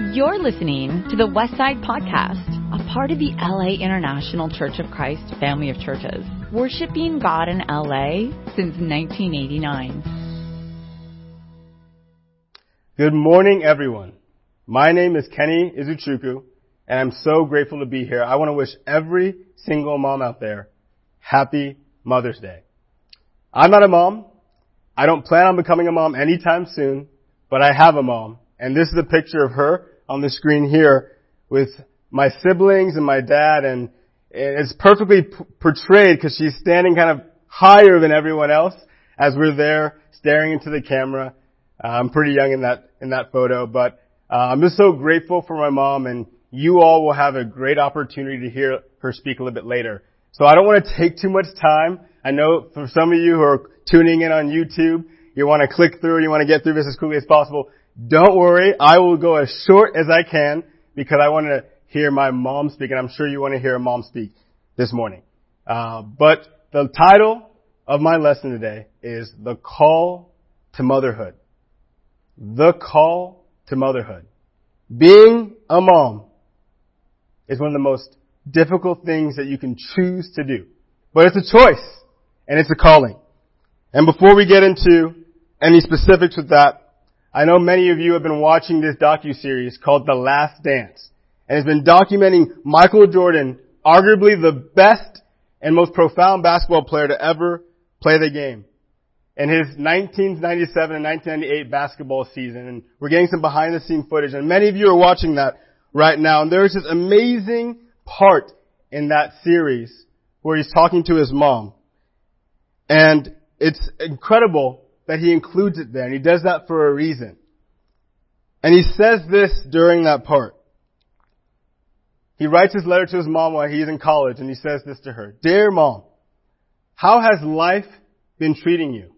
You're listening to the Westside Podcast, a part of the LA International Church of Christ family of churches, worshiping God in LA since 1989. Good morning, everyone. My name is Kene Izuchukwu, and I'm so grateful to be here. I want to wish every single mom out there happy Mother's Day. I'm not a mom. I don't plan on becoming a mom anytime soon, but I have a mom. And this is a picture of her on the screen here with my siblings and my dad and it's perfectly p- portrayed because she's standing kind of higher than everyone else as we're there staring into the camera. Uh, I'm pretty young in that, in that photo, but uh, I'm just so grateful for my mom and you all will have a great opportunity to hear her speak a little bit later. So I don't want to take too much time. I know for some of you who are tuning in on YouTube, you want to click through, you want to get through this as quickly as possible. Don't worry, I will go as short as I can because I want to hear my mom speak, and I'm sure you want to hear a mom speak this morning. Uh, but the title of my lesson today is The Call to Motherhood. The Call to Motherhood. Being a mom is one of the most difficult things that you can choose to do. But it's a choice, and it's a calling. And before we get into any specifics with that, I know many of you have been watching this docu-series called The Last Dance, and it's been documenting Michael Jordan, arguably the best and most profound basketball player to ever play the game. In his 1997 and 1998 basketball season, and we're getting some behind the scene footage, and many of you are watching that right now, and there's this amazing part in that series where he's talking to his mom. And it's incredible that he includes it there, and he does that for a reason. And he says this during that part. He writes his letter to his mom while he's in college, and he says this to her. Dear mom, how has life been treating you?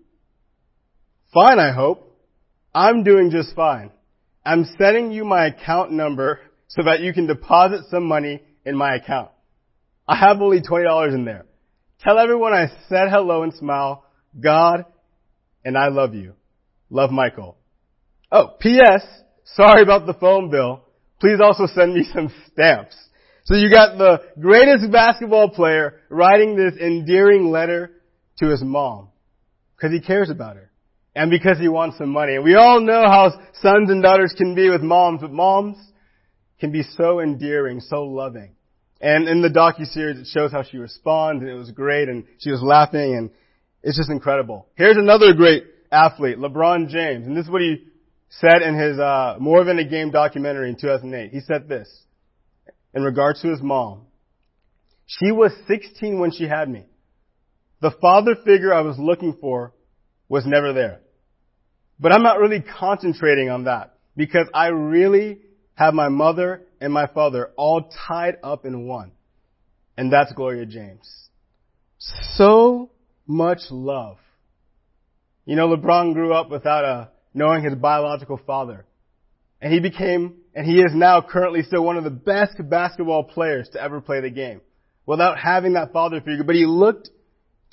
Fine, I hope. I'm doing just fine. I'm sending you my account number so that you can deposit some money in my account. I have only $20 in there. Tell everyone I said hello and smile. God and I love you. Love Michael. Oh, P.S. Sorry about the phone bill. Please also send me some stamps. So you got the greatest basketball player writing this endearing letter to his mom. Because he cares about her. And because he wants some money. And we all know how sons and daughters can be with moms, but moms can be so endearing, so loving. And in the docu-series, it shows how she responds, and it was great, and she was laughing, and it's just incredible. Here's another great athlete, LeBron James, and this is what he said in his uh, More Than a Game documentary in 2008. He said this in regards to his mom. She was 16 when she had me. The father figure I was looking for was never there. But I'm not really concentrating on that because I really have my mother and my father all tied up in one. And that's Gloria James. So much love. You know, LeBron grew up without a, knowing his biological father. And he became, and he is now currently still one of the best basketball players to ever play the game. Without having that father figure, but he looked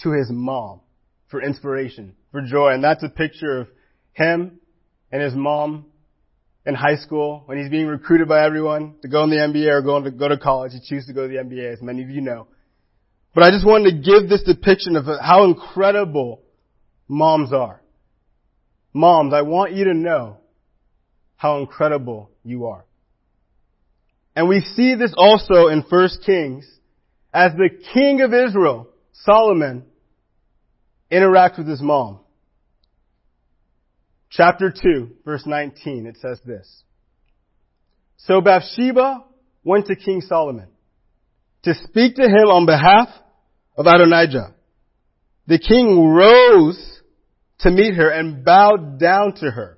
to his mom for inspiration, for joy. And that's a picture of him and his mom in high school when he's being recruited by everyone to go in the NBA or go to, go to college. He chooses to go to the NBA, as many of you know. But I just wanted to give this depiction of how incredible moms are. Moms, I want you to know how incredible you are. And we see this also in 1 Kings as the king of Israel, Solomon, interacts with his mom. Chapter 2, verse 19, it says this. So Bathsheba went to King Solomon to speak to him on behalf of Adonijah. The king rose to meet her and bowed down to her.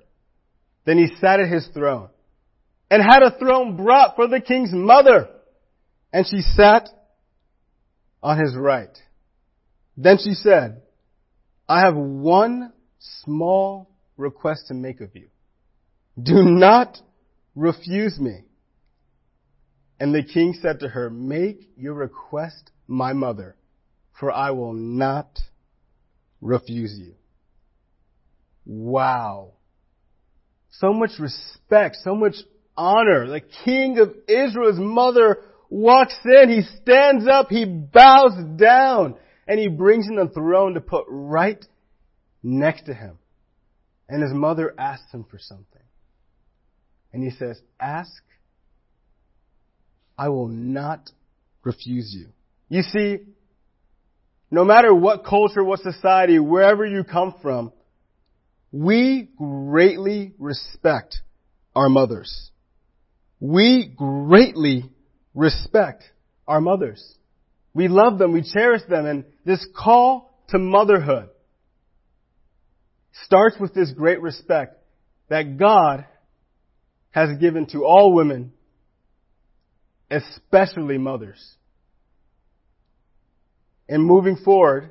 Then he sat at his throne and had a throne brought for the king's mother. And she sat on his right. Then she said, I have one small request to make of you. Do not refuse me. And the king said to her, make your request my mother for I will not refuse you. Wow. So much respect, so much honor. The king of Israel's mother walks in, he stands up, he bows down, and he brings in the throne to put right next to him. And his mother asks him for something. And he says, ask, I will not refuse you. You see, no matter what culture, what society, wherever you come from, we greatly respect our mothers. We greatly respect our mothers. We love them, we cherish them, and this call to motherhood starts with this great respect that God has given to all women, especially mothers. And moving forward,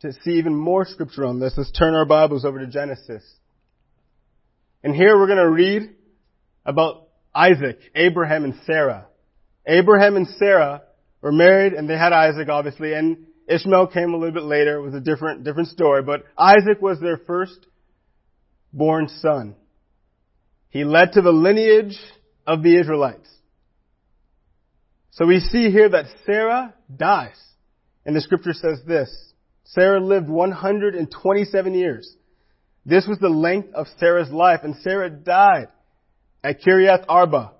to see even more scripture on this, let's turn our Bibles over to Genesis. And here we're going to read about Isaac, Abraham, and Sarah. Abraham and Sarah were married and they had Isaac obviously and Ishmael came a little bit later. It was a different, different story, but Isaac was their first born son. He led to the lineage of the Israelites. So we see here that Sarah dies. And the scripture says this. Sarah lived 127 years. This was the length of Sarah's life, and Sarah died at Kiriath Arba,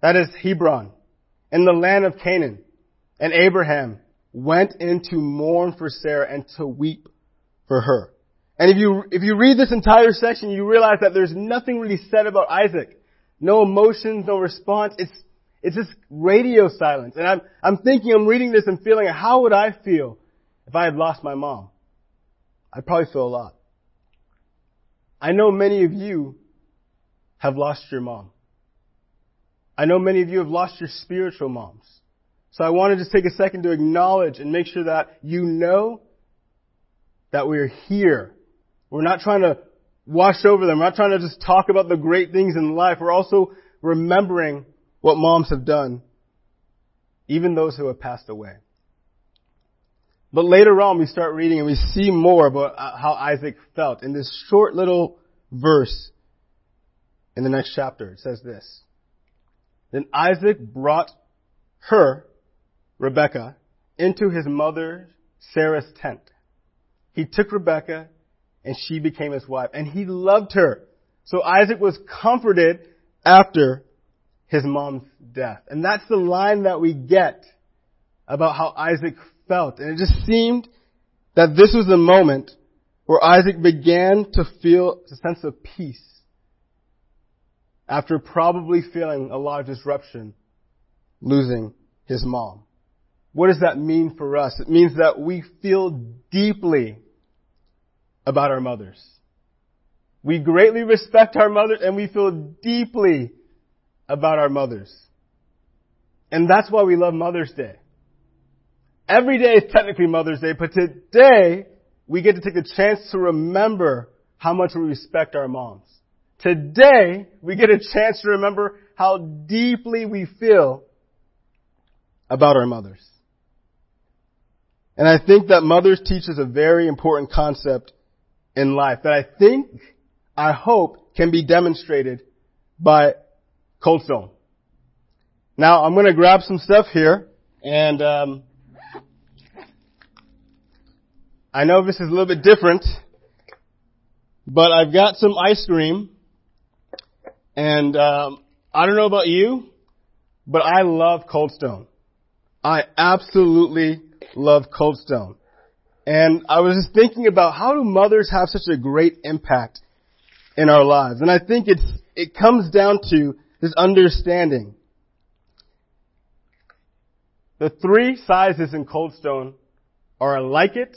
that is Hebron, in the land of Canaan. And Abraham went in to mourn for Sarah and to weep for her. And if you, if you read this entire section, you realize that there's nothing really said about Isaac. No emotions, no response. It's, it's just radio silence. And I'm, I'm thinking, I'm reading this and feeling, how would I feel if I had lost my mom? I'd probably feel a lot. I know many of you have lost your mom. I know many of you have lost your spiritual moms. So I want to just take a second to acknowledge and make sure that you know that we're here. We're not trying to wash over them. We're not trying to just talk about the great things in life. We're also remembering what moms have done, even those who have passed away. But later on, we start reading and we see more about uh, how Isaac felt. In this short little verse in the next chapter, it says this. Then Isaac brought her, Rebekah, into his mother Sarah's tent. He took Rebekah and she became his wife and he loved her. So Isaac was comforted after his mom's death. And that's the line that we get about how Isaac felt. And it just seemed that this was the moment where Isaac began to feel a sense of peace after probably feeling a lot of disruption losing his mom. What does that mean for us? It means that we feel deeply about our mothers. We greatly respect our mothers and we feel deeply about our mothers. And that's why we love Mother's Day. Every day is technically Mother's Day, but today we get to take a chance to remember how much we respect our moms. Today we get a chance to remember how deeply we feel about our mothers. And I think that mothers teach us a very important concept in life that I think, I hope, can be demonstrated by Cold Stone. Now I'm going to grab some stuff here and um, I know this is a little bit different, but I've got some ice cream, and um, I don't know about you, but I love Cold Stone. I absolutely love Cold Stone. And I was just thinking about how do mothers have such a great impact in our lives? And I think it's, it comes down to this understanding. The three sizes in Cold Stone are a like it,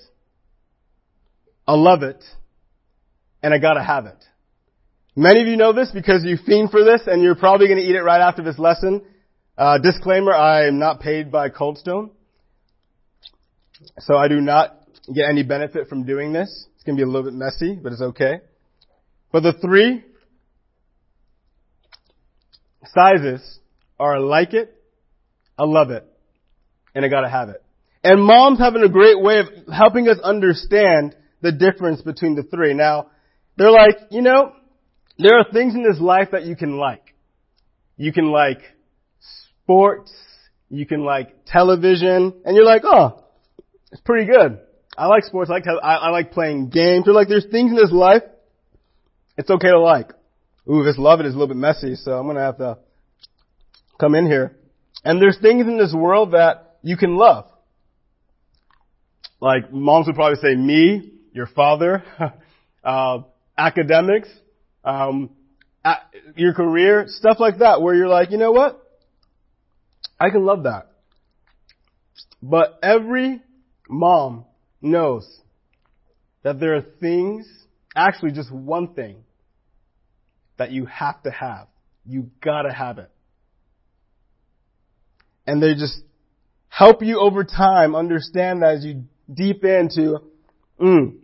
I love it, and I gotta have it. Many of you know this because you fiend for this and you're probably gonna eat it right after this lesson. Uh, disclaimer, I am not paid by Cold Stone. So I do not get any benefit from doing this. It's gonna be a little bit messy, but it's okay. But the three sizes are like it, I love it, and I gotta have it. And mom's having a great way of helping us understand the difference between the three. Now, they're like, you know, there are things in this life that you can like. you can like sports, you can like television, and you're like, oh, it's pretty good. I like sports, I like, I, I like playing games. You're like, there's things in this life, it's okay to like. Ooh, this love it is a little bit messy, so I'm gonna have to come in here. And there's things in this world that you can love. Like moms would probably say me, your father, uh, academics, um, your career, stuff like that, where you're like, you know what? I can love that. But every mom knows that there are things, actually just one thing, that you have to have. You gotta have it. And they just help you over time understand that as you deep into, mm,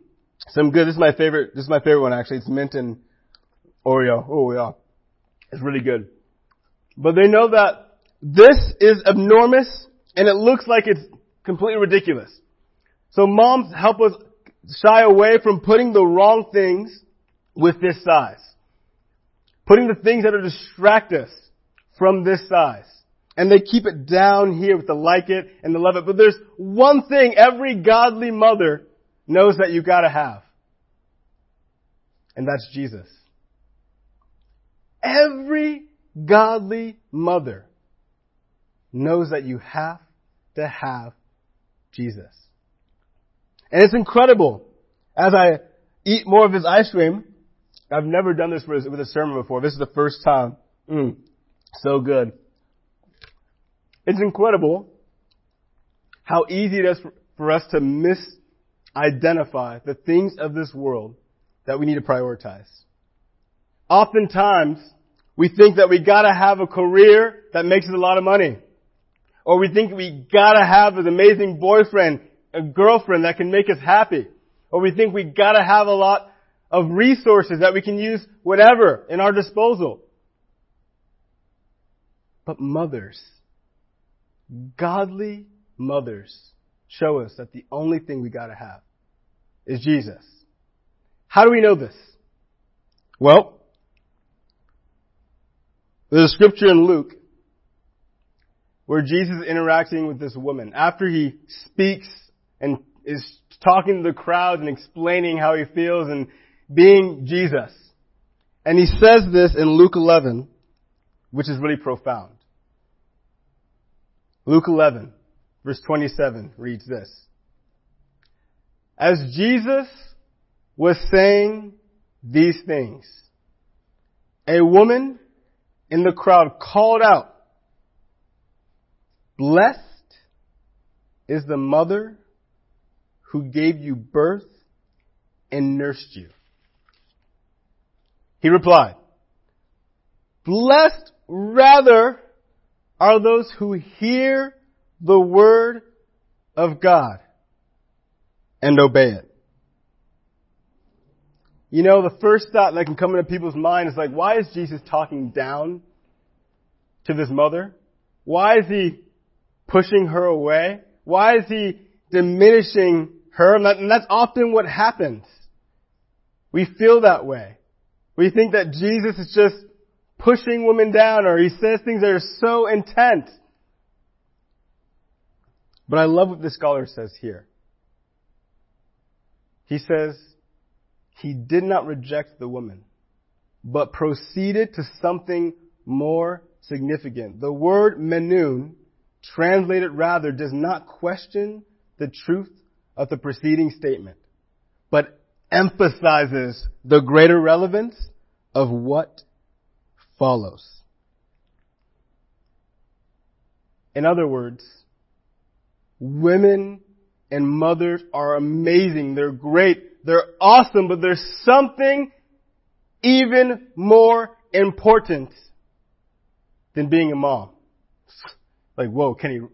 some good. This is my favorite. This is my favorite one actually. It's mint and Oreo. Oh yeah, it's really good. But they know that this is enormous and it looks like it's completely ridiculous. So moms help us shy away from putting the wrong things with this size. Putting the things that are distract us from this size. And they keep it down here with the like it and the love it. But there's one thing every godly mother knows that you gotta have. And that's Jesus. Every godly mother knows that you have to have Jesus. And it's incredible. As I eat more of his ice cream, I've never done this with a sermon before. This is the first time. Mm, so good. It's incredible how easy it is for us to misidentify the things of this world that we need to prioritize. Oftentimes, we think that we gotta have a career that makes us a lot of money. Or we think we gotta have an amazing boyfriend, a girlfriend that can make us happy. Or we think we gotta have a lot of resources that we can use whatever in our disposal. But mothers, godly mothers show us that the only thing we gotta have is Jesus. How do we know this? Well, there's a scripture in Luke where Jesus is interacting with this woman. After he speaks and is talking to the crowd and explaining how he feels and being Jesus. And he says this in Luke 11, which is really profound. Luke 11, verse 27 reads this. As Jesus was saying these things, a woman in the crowd called out, Blessed is the mother who gave you birth and nursed you. He replied, Blessed rather are those who hear the word of God and obey it. You know, the first thought that can come into people's mind is like, why is Jesus talking down to this mother? Why is he pushing her away? Why is he diminishing her? And that's often what happens. We feel that way. We think that Jesus is just pushing women down or he says things that are so intent. But I love what this scholar says here. He says, he did not reject the woman, but proceeded to something more significant. The word menoun, translated rather, does not question the truth of the preceding statement, but emphasizes the greater relevance of what follows. In other words, women and mothers are amazing. They're great. They're awesome, but there's something even more important than being a mom. Like, whoa, Kene.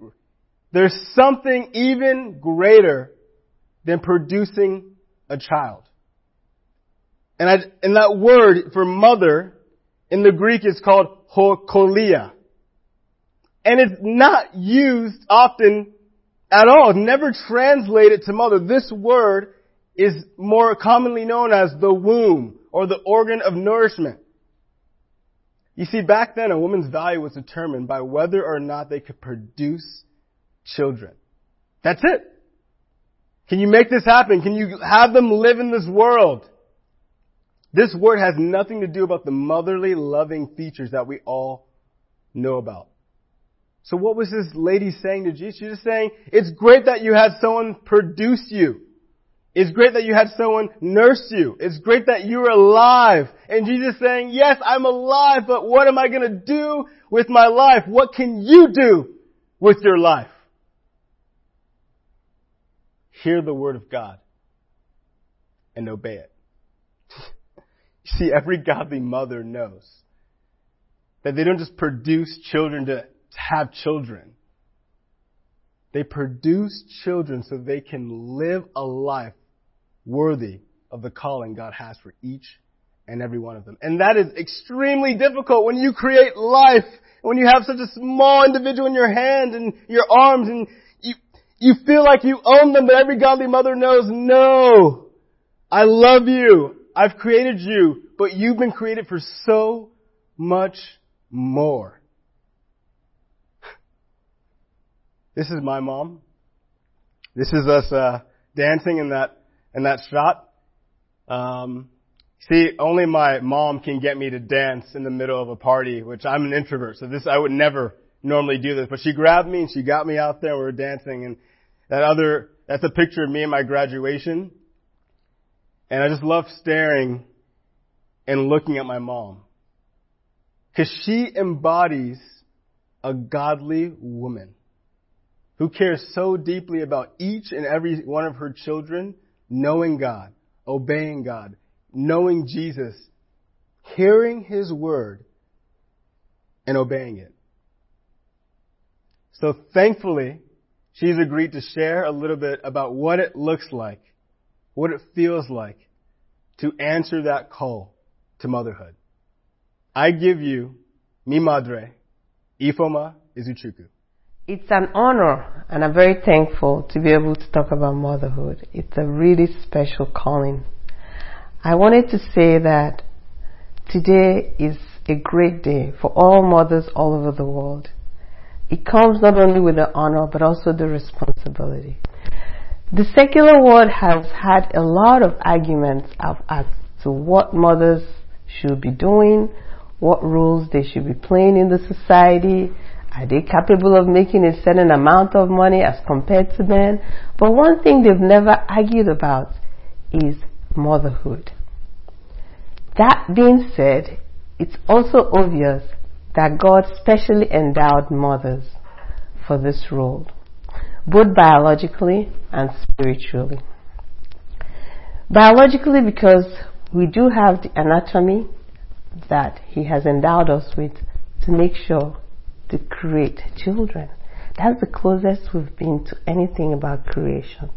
There's something even greater than producing a child. And, I, and that word for mother in the Greek is called hokolia. And it's not used often at all. Never translated to mother. This word is more commonly known as the womb or the organ of nourishment. You see, back then a woman's value was determined by whether or not they could produce children. That's it. Can you make this happen? Can you have them live in this world? This word has nothing to do about the motherly loving features that we all know about. So what was this lady saying to Jesus? She's just saying, it's great that you had someone produce you. It's great that you had someone nurse you. It's great that you're alive. And Jesus saying, yes, I'm alive, but what am I gonna do with my life? What can you do with your life? Hear the word of God and obey it. see, every godly mother knows that they don't just produce children to have children. They produce children so they can live a life worthy of the calling God has for each and every one of them. And that is extremely difficult when you create life, when you have such a small individual in your hand and your arms and you, you feel like you own them, but every godly mother knows, no, I love you. I've created you, but you've been created for so much more. This is my mom. This is us uh, dancing in that in that shot. Um, see, only my mom can get me to dance in the middle of a party, which I'm an introvert, so this I would never normally do this. But she grabbed me and she got me out there. and We were dancing, and that other that's a picture of me in my graduation. And I just love staring and looking at my mom. Cause she embodies a godly woman who cares so deeply about each and every one of her children knowing God, obeying God, knowing Jesus, hearing His word, and obeying it. So thankfully, she's agreed to share a little bit about what it looks like, what it feels like to answer that call to motherhood. I give you, mi madre, Ifeoma Izuchukwu. It's an honor, and I'm very thankful to be able to talk about motherhood. It's a really special calling. I wanted to say that today is a great day for all mothers all over the world. It comes not only with the honor, but also the responsibility. The secular world has had a lot of arguments as to what mothers should be doing, what roles they should be playing in the society, are they capable of making a certain amount of money as compared to men? But one thing they've never argued about is motherhood. That being said, it's also obvious that God specially endowed mothers for this role, both biologically and spiritually. Biologically, because we do have the anatomy that He has endowed us with to make sure to create children. That's the closest we've been to anything about creation.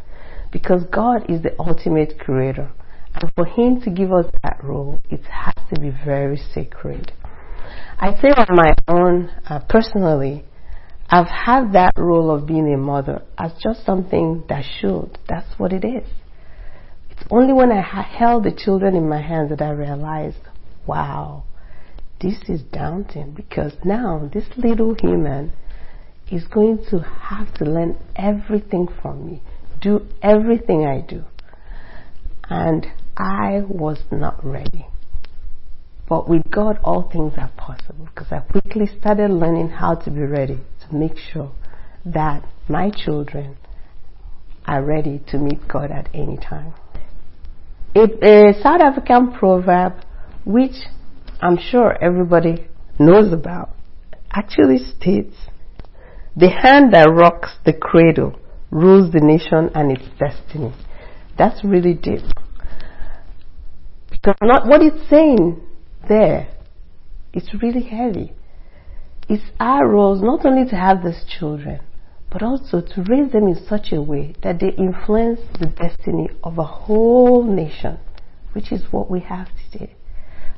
Because God is the ultimate creator. And for Him to give us that role, it has to be very sacred. I say on my own, uh, personally, I've had that role of being a mother as just something that should. That's what it is. It's only when I held the children in my hands that I realized, wow, this is daunting because now this little human is going to have to learn everything from me, do everything I do. And I was not ready. But with God, all things are possible because I quickly started learning how to be ready make sure that my children are ready to meet God at any time. a South African proverb which I'm sure everybody knows about actually states the hand that rocks the cradle rules the nation and its destiny. That's really deep. Because not what it's saying there, it's really heavy. It's our roles not only to have these children, but also to raise them in such a way that they influence the destiny of a whole nation, which is what we have today.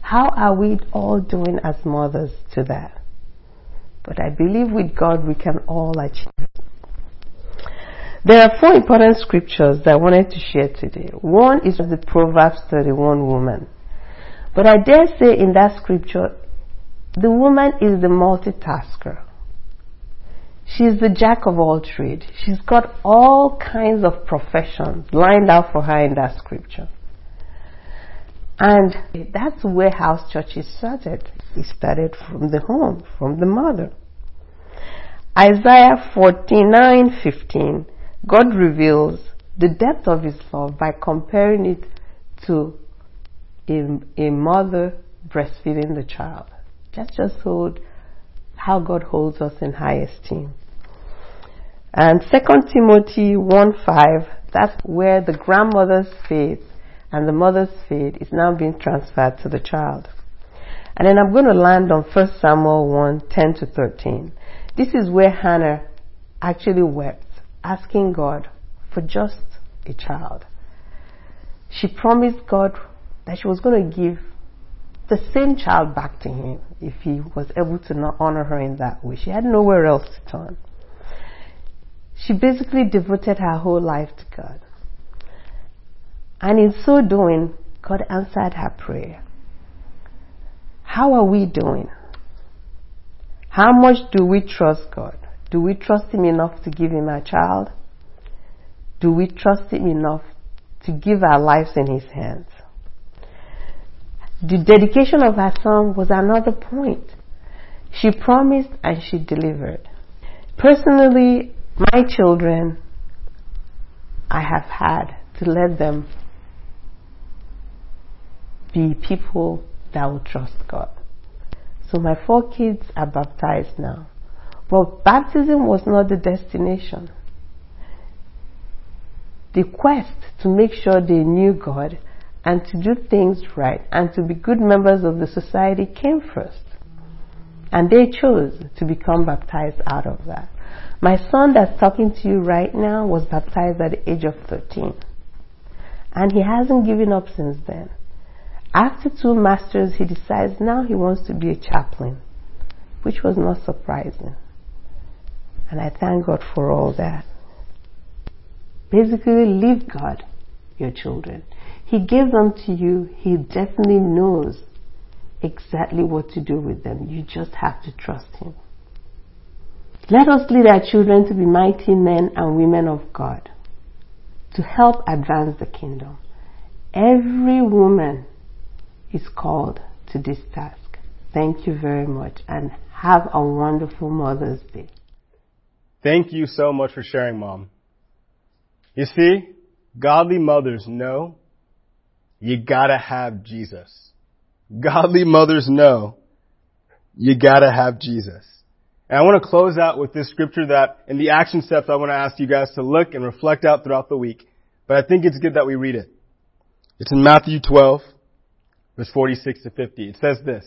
How are we all doing as mothers to that? But I believe with God we can all achieve. There are four important scriptures that I wanted to share today. One is the Proverbs 31 woman. But I dare say in that scripture, the woman is the multitasker. She's the jack of all trades. She's got all kinds of professions lined out for her in that scripture. And that's where house churches started. It started from the home, from the mother. Isaiah 49:15, God reveals the depth of his love by comparing it to a, a mother breastfeeding the child. That's just hold how God holds us in high esteem. And 2 Timothy 1:5, that's where the grandmother's faith and the mother's faith is now being transferred to the child. And then I'm going to land on 1 Samuel 1 10 to 13. This is where Hannah actually wept, asking God for just a child. She promised God that she was going to give the same child back to him if he was able to not honor her in that way. She had nowhere else to turn. She basically devoted her whole life to God. And in so doing, God answered her prayer. How are we doing? How much do we trust God? Do we trust Him enough to give Him our child? Do we trust Him enough to give our lives in His hands? The dedication of her son was another point. She promised and she delivered. Personally, my children, I have had to let them be people that will trust God. So my four kids are baptized now. But baptism was not the destination. The quest to make sure they knew God and to do things right and to be good members of the society came first. And they chose to become baptized out of that. My son that's talking to you right now was baptized at the age of 13. And he hasn't given up since then. After two masters, he decides now he wants to be a chaplain, which was not surprising. And I thank God for all that. Basically, leave God your children. He gave them to you. He definitely knows exactly what to do with them. You just have to trust Him. Let us lead our children to be mighty men and women of God to help advance the kingdom. Every woman is called to this task. Thank you very much and have a wonderful Mother's Day. Thank you so much for sharing, Mom. You see, godly mothers know you gotta have Jesus. Godly mothers know you gotta have Jesus. And I want to close out with this scripture that in the action steps I want to ask you guys to look and reflect out throughout the week. But I think it's good that we read it. It's in Matthew 12, verse 46 to 50. It says this.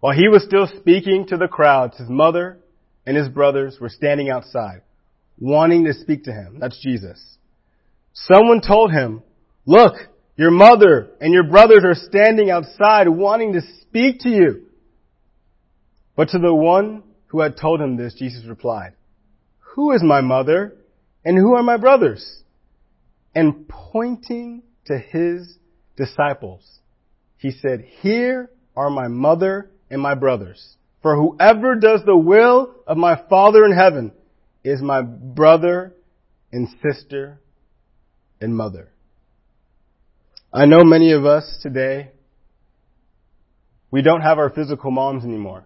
While he was still speaking to the crowds, his mother and his brothers were standing outside, wanting to speak to him. That's Jesus. Someone told him, look, your mother and your brothers are standing outside wanting to speak to you. But to the one who had told him this, Jesus replied, Who is my mother and who are my brothers? And pointing to his disciples, he said, Here are my mother and my brothers. For whoever does the will of my Father in heaven is my brother and sister and mother. I know many of us today, we don't have our physical moms anymore.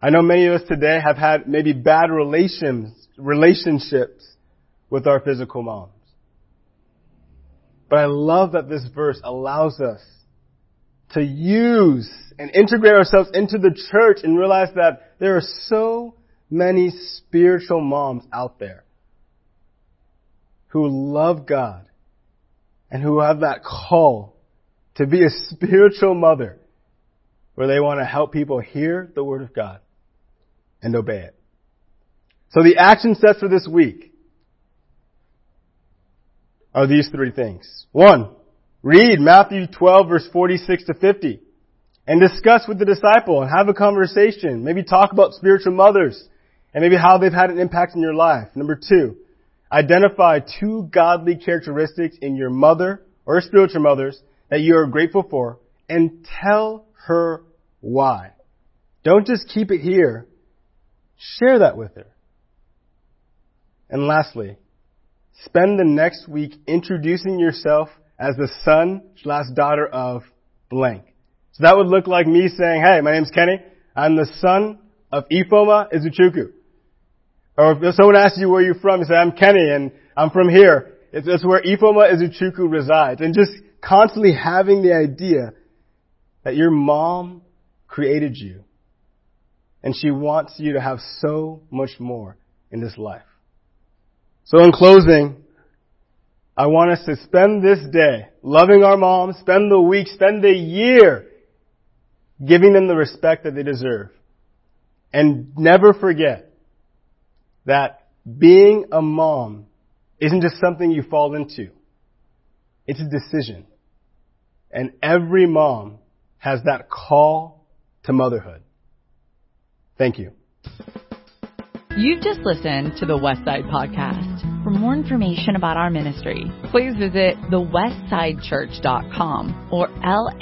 I know many of us today have had maybe bad relations, relationships with our physical moms. But I love that this verse allows us to use and integrate ourselves into the church and realize that there are so many spiritual moms out there who love God and who have that call to be a spiritual mother where they want to help people hear the Word of God and obey it. So the action steps for this week are these three things. One, read Matthew 12 verse 46 to 50 and discuss with the disciple and have a conversation. Maybe talk about spiritual mothers and maybe how they've had an impact in your life. Number two, Identify two godly characteristics in your mother or spiritual mothers that you are grateful for and tell her why. Don't just keep it here. Share that with her. And lastly, spend the next week introducing yourself as the son slash daughter of blank. So that would look like me saying, hey, my name's Kene. I'm the son of Ifeoma Izuchukwu. Or if someone asks you where you're from, you say, I'm Kene and I'm from here. It's, it's where Ifeoma Izuchukwu resides. And just constantly having the idea that your mom created you and she wants you to have so much more in this life. So in closing, I want us to spend this day loving our moms, spend the week, spend the year giving them the respect that they deserve. And never forget that being a mom isn't just something you fall into. It's a decision. And every mom has that call to motherhood. Thank you. You've just listened to the Westside Podcast. For more information about our ministry, please visit thewestsidechurch.com or laicc.net.